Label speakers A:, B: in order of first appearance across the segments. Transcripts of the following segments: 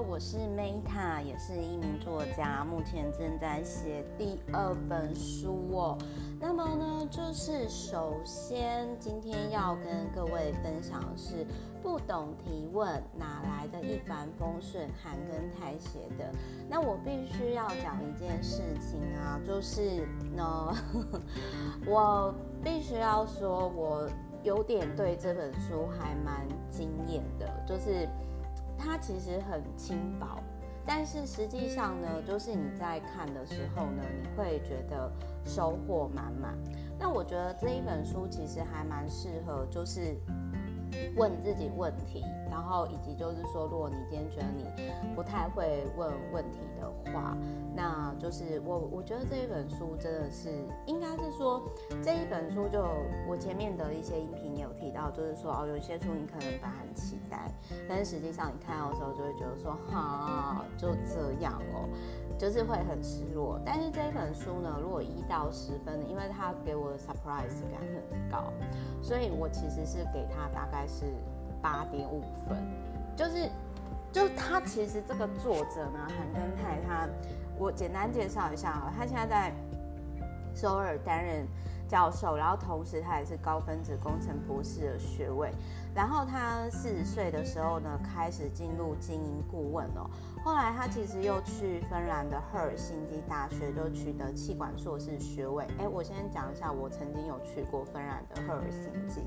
A: 我是 Meta，也是一名作家，目前正在写第二本书哦。那么呢，就是首先今天要跟各位分享的是不懂提问哪来的一帆风顺，韩耕泰写的。那我必须要讲一件事情啊，就是呢，我必须要说，我有点对这本书还蛮惊艳的，就是。它其实很轻薄，但是实际上呢，就是你在看的时候呢，你会觉得收获满满。那我觉得这一本书其实还蛮适合，就是。问自己问题，然后以及就是说，如果你今天觉得你不太会问问题的话，那就是我我觉得这一本书真的是，应该是说这一本书就我前面的一些音频也有提到，就是说哦，有些书你可能本来很期待，但是实际上你看到的时候就会觉得说，哈，就这样哦。就是会很失落，但是这一本书呢，如果一到十分，因为它给我的 surprise 感很高，所以我其实是给它大概是八点五分。就是，就他其实这个作者呢，韩庚泰他，我简单介绍一下啊，他现在在首尔担任教授，然后同时他也是高分子工程博士的学位。然后他四十岁的时候呢，开始进入经营顾问哦。后来他其实又去芬兰的赫尔辛基大学，就取得气管硕士学位。哎，我先讲一下，我曾经有去过芬兰的赫尔辛基，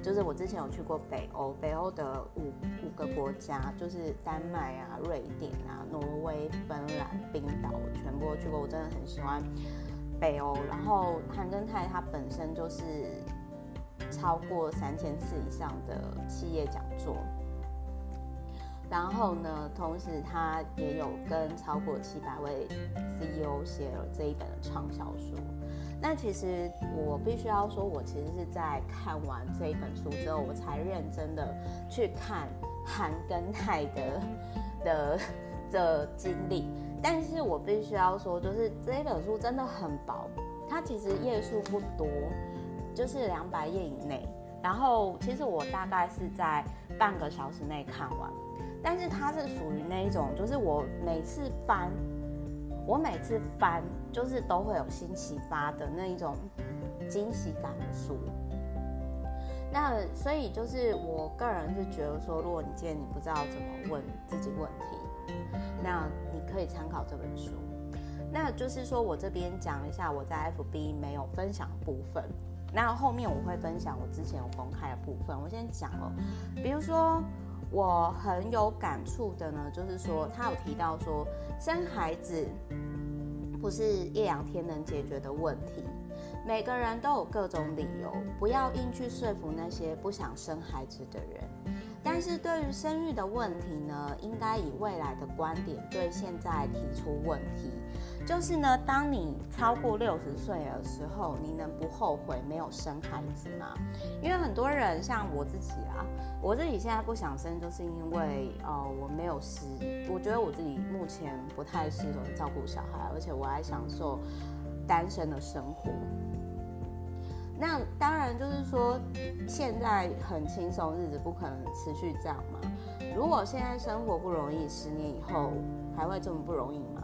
A: 就是我之前有去过北欧，北欧的五五个国家，就是丹麦啊、瑞典啊、挪威、芬兰、冰岛，我全部都去过。我真的很喜欢北欧。然后韩耕泰他本身就是。超过三千次以上的企业讲座，然后呢，同时他也有跟超过七百位 CEO 写了这一本的畅销书。那其实我必须要说，我其实是在看完这一本书之后，我才认真的去看韩耕泰的的的经历。但是我必须要说，就是这本书真的很薄，它其实页数不多。就是两百页以内，然后其实我大概是在半个小时内看完，但是它是属于那一种，就是我每次翻，我每次翻就是都会有新启发的那一种惊喜感的书。那所以就是我个人是觉得说，如果你今天你不知道怎么问自己问题，那你可以参考这本书。那就是说我这边讲一下我在 FB 没有分享的部分。那后面我会分享我之前有公开的部分。我先讲哦，比如说我很有感触的呢，就是说他有提到说生孩子不是一两天能解决的问题，每个人都有各种理由，不要硬去说服那些不想生孩子的人。但是对于生育的问题呢，应该以未来的观点对现在提出问题。就是呢，当你超过六十岁的时候，你能不后悔没有生孩子吗？因为很多人像我自己啊，我自己现在不想生，就是因为呃我没有时，我觉得我自己目前不太适合照顾小孩，而且我还享受单身的生活。那当然就是说，现在很轻松，日子不可能持续这样嘛。如果现在生活不容易，十年以后还会这么不容易吗？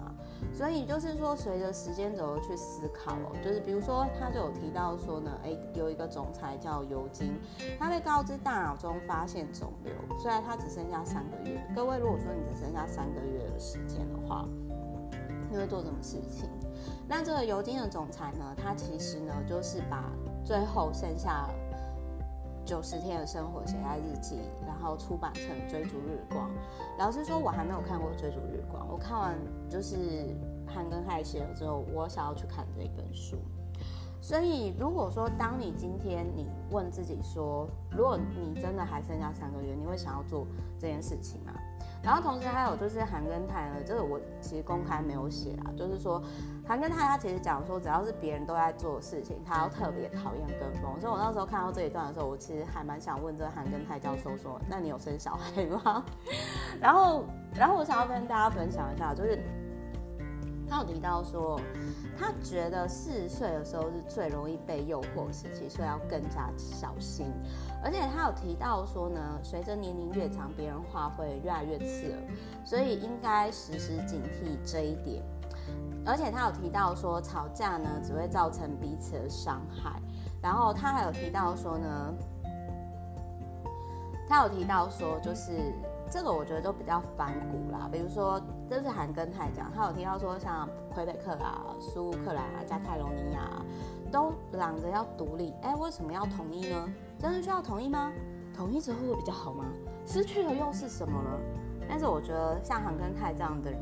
A: 所以就是说，随着时间轴去思考哦，就是比如说，他就有提到说呢，诶，有一个总裁叫尤金，他被告知大脑中发现肿瘤，虽然他只剩下三个月。各位，如果说你只剩下三个月的时间的话，你会做什么事情？那这个尤金的总裁呢，他其实呢，就是把最后剩下九十天的生活写在日记，然后出版成《追逐日光》。老实说，我还没有看过《追逐日光》，我看完就是韩耕泰写了之后，我想要去看这一本书。所以，如果说当你今天你问自己说，如果你真的还剩下三个月，你会想要做这件事情？然后同时还有就是韩庚泰呢，这个我其实公开没有写啊，就是说韩庚泰他其实讲说，只要是别人都在做事情，他要特别讨厌跟风。所以我那时候看到这一段的时候，我其实还蛮想问这韩庚泰教授说，那你有生小孩吗？然后，然后我想要跟大家分享一下，就是提到说，他觉得四十岁的时候是最容易被诱惑时期，所以要更加小心。而且他有提到说呢，随着年龄越长，别人话会越来越刺耳，所以应该时时警惕这一点。而且他有提到说，吵架呢只会造成彼此的伤害。然后他还有提到说呢，他有提到说就是。这个我觉得都比较反骨啦，比如说这是韩庚泰讲，他有提到说像魁北克啊、苏克兰啊、加泰罗尼亚啊，都嚷着要独立，哎，为什么要统一呢？真的需要统一吗？统一之后会比较好吗？失去了又是什么呢？但是我觉得像韩庚泰这样的人，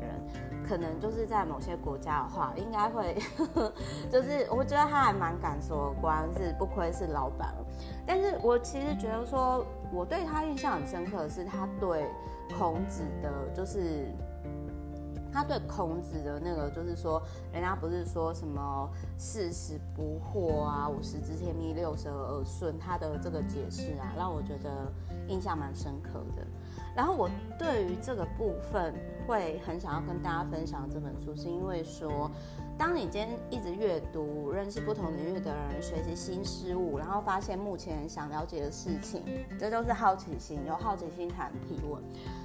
A: 可能就是在某些国家的话，应该会，就是我觉得他还蛮敢说，果然是不愧是老板。但是我其实觉得说，我对他印象很深刻的是，他对孔子的，就是他对孔子的那个，就是说，人家不是说什么四十不惑啊，五十知天命，六十而耳顺，他的这个解释啊，让我觉得印象蛮深刻的。然后我对于这个部分会很想要跟大家分享这本书，是因为说，当你今天一直阅读，认识不同领域的人，学习新事物，然后发现目前想了解的事情，这就是好奇心，有好奇心才能提问。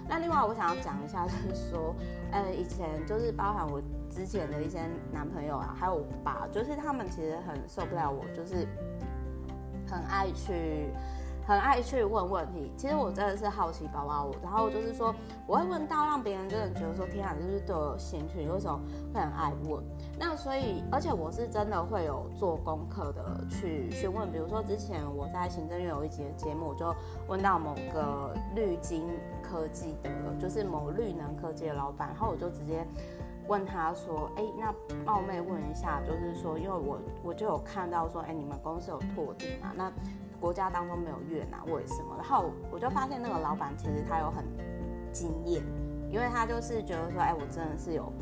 A: 那另外我想要讲一下，就是说，呃，以前就是包含我之前的一些男朋友啊，还有我爸，就是他们其实很受不了我，就是很爱去。很爱去问问题，其实我真的是好奇宝宝，我然后就是说，我会问到让别人真的觉得说，天啊，就是对我有兴趣，为什么会很爱问？那所以，而且我是真的会有做功课的去询问，比如说之前我在行政院有一集节目，我就问到某个绿金科技的，就是某绿能科技的老板，然后我就直接问他说，哎，那冒昧问一下，就是说，因为我我就有看到说，哎，你们公司有拓地嘛？那国家当中没有越南，为什么？然后我就发现那个老板其实他有很经验，因为他就是觉得说，哎，我真的是有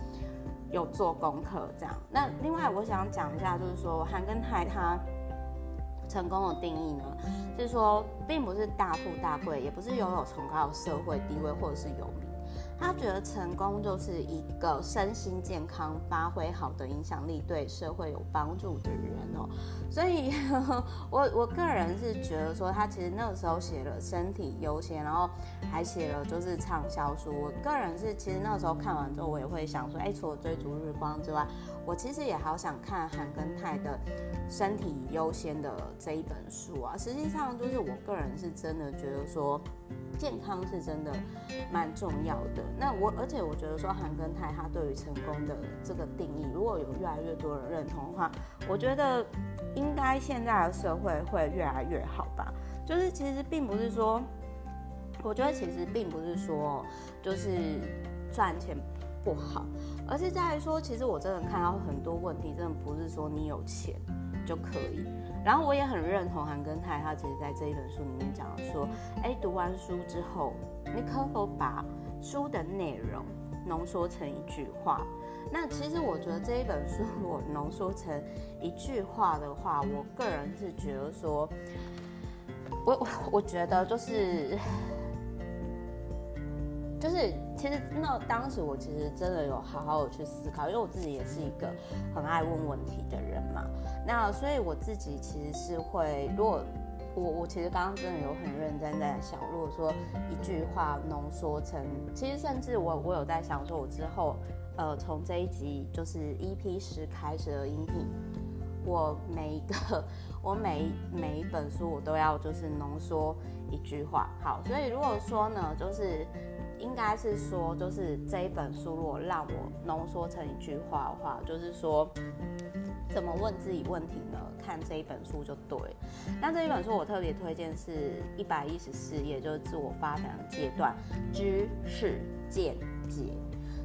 A: 有做功课这样。那另外我想讲一下，就是说韩庚泰他成功的定义呢，是说并不是大富大贵，也不是拥有崇高的社会地位或者是有名。他觉得成功就是一个身心健康、发挥好的影响力、对社会有帮助的人哦。所以，我我个人是觉得说，他其实那个时候写了身体优先，然后还写了就是畅销书。我个人是其实那个时候看完之后，我也会想说，哎，除了追逐日光之外，我其实也好想看韩庚泰的身体优先的这一本书啊。实际上，就是我个人是真的觉得说。健康是真的蛮重要的。那我，而且我觉得说韩庚泰他对于成功的这个定义，如果有越来越多人认同的话，我觉得应该现在的社会会越来越好吧。就是其实并不是说，我觉得其实并不是说就是赚钱不好，而是在于说，其实我真的看到很多问题，真的不是说你有钱就可以。然后我也很认同韩庚泰，他其实在这一本书里面讲说，哎，读完书之后，你可否把书的内容浓缩成一句话？那其实我觉得这一本书我浓缩成一句话的话，我个人是觉得说，我我觉得就是。就是，其实那当时我其实真的有好好的去思考，因为我自己也是一个很爱问问题的人嘛。那所以我自己其实是会，如果我我其实刚刚真的有很认真在想，如果说一句话浓缩成，其实甚至我我有在想说，我之后呃从这一集就是 EP 十开始的音频，我每一个 我每每一本书我都要就是浓缩一句话。好，所以如果说呢，就是。应该是说，就是这一本书，如果让我浓缩成一句话的话，就是说，怎么问自己问题呢？看这一本书就对。那这一本书我特别推荐是一百一十四页，就是自我发展的阶段，知识见解，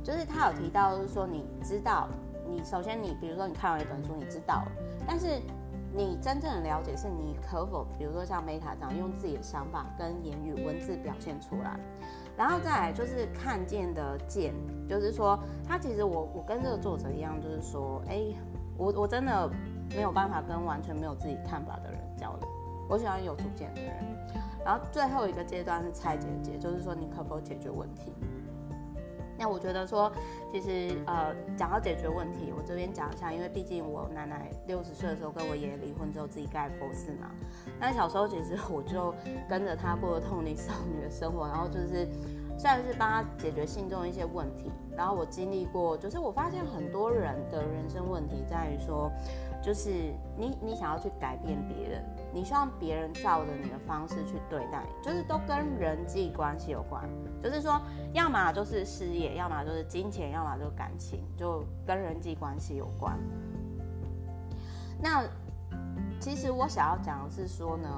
A: 就是他有提到，就是说你知道，你首先你比如说你看完一本书，你知道了，但是你真正的了解是你可否，比如说像 Meta 这样，用自己的想法跟言语文字表现出来。然后再来就是看见的见，就是说他其实我我跟这个作者一样，就是说，哎，我我真的没有办法跟完全没有自己看法的人交流，我喜欢有主见的人。然后最后一个阶段是拆解解，就是说你可否解决问题。那我觉得说，其实呃，讲到解决问题，我这边讲一下，因为毕竟我奶奶六十岁的时候跟我爷爷离婚之后，自己盖佛寺嘛。那小时候其实我就跟着他过了通灵少女的生活，然后就是算是帮他解决心中一些问题。然后我经历过，就是我发现很多人的人生问题在于说，就是你你想要去改变别人。你希望别人照着你的方式去对待，就是都跟人际关系有关。就是说，要么就是事业，要么就是金钱，要么就是感情，就跟人际关系有关。那其实我想要讲的是说呢，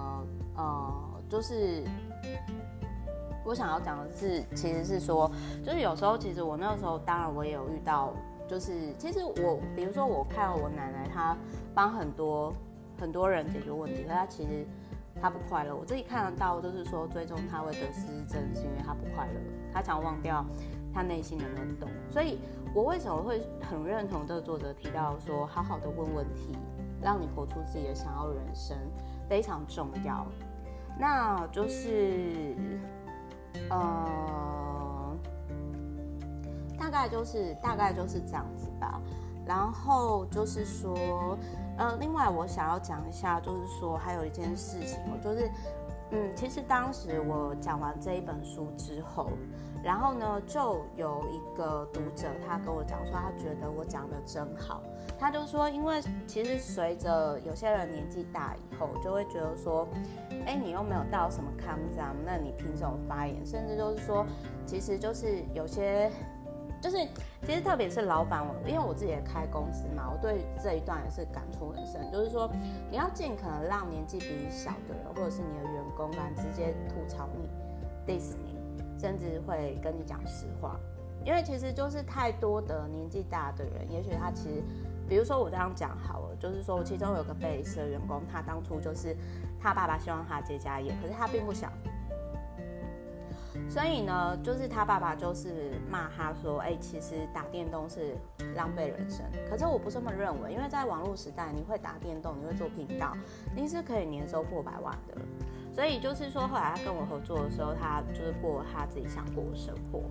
A: 呃，就是我想要讲的是，其实是说，就是有时候，其实我那个时候，当然我也有遇到，就是其实我，比如说我看到我奶奶，她帮很多。很多人解决问题，可她其实她不快乐。我自己看得到，就是说最终她会得失真，是因为她不快乐，她想忘掉她内心的那洞。所以我为什么会很认同这个作者提到说，好好的问问题，让你活出自己的想要人生，非常重要。那就是，呃，大概就是大概就是这样子吧。然后就是说。呃，另外我想要讲一下，就是说还有一件事情，我就是，嗯，其实当时我讲完这一本书之后，然后呢，就有一个读者他跟我讲说，他觉得我讲的真好，他就说，因为其实随着有些人年纪大以后，就会觉得说，哎，你又没有到什么康章，那你凭什么发言？甚至就是说，其实就是有些。就是，其实特别是老板我，因为我自己也开公司嘛，我对这一段也是感触很深。就是说，你要尽可能让年纪比你小的人，或者是你的员工来直接吐槽你、diss 你，甚至会跟你讲实话。因为其实就是太多的年纪大的人，也许他其实，比如说我这样讲好了，就是说我其中有个贝斯的员工，他当初就是他爸爸希望他接家业，可是他并不想。所以呢，就是他爸爸就是骂他说：“哎、其实打电动是浪费人生。”可是我不这么认为，因为在网络时代，你会打电动，你会做频道，你是可以年收破百万的。所以就是说，后来他跟我合作的时候，他就是过他自己想过的生活。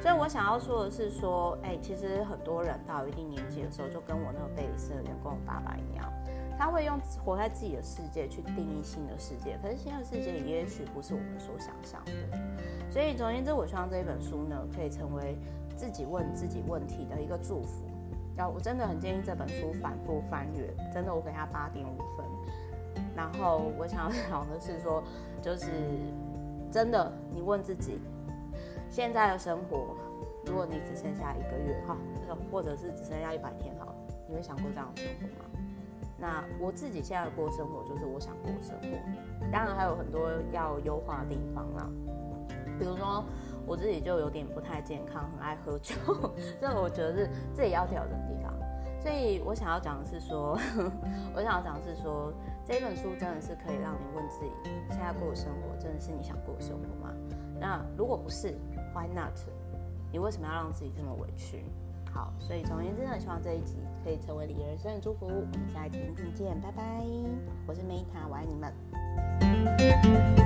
A: 所以我想要说的是说，哎、其实很多人到一定年纪的时候，就跟我那个贝里斯的员工爸爸一样。他会用活在自己的世界去定义新的世界，可是新的世界也许不是我们所想象的。所以总而言之，我希望这一本书呢，可以成为自己问自己问题的一个祝福。然后我真的很建议这本书反复翻阅，真的我给他八点五分。然后我想讲的是说，就是真的，你问自己，现在的生活，如果你只剩下一个月哈，或者是只剩下一百天哈，你会想过这样的生活吗？那我自己现在过生活就是我想过生活，当然还有很多要优化的地方啦。比如说我自己就有点不太健康，很爱喝酒，这我觉得是自己要调整的地方。所以我想要讲的是说，我想要讲的是说，这本书真的是可以让你问自己，现在过的生活真的是你想过的生活吗？那如果不是，Why not？你为什么要让自己这么委屈？好，所以总而言之呢，希望这一集可以成为你人生的祝福。我们下一集音频见，拜拜！我是 Meta，我爱你们。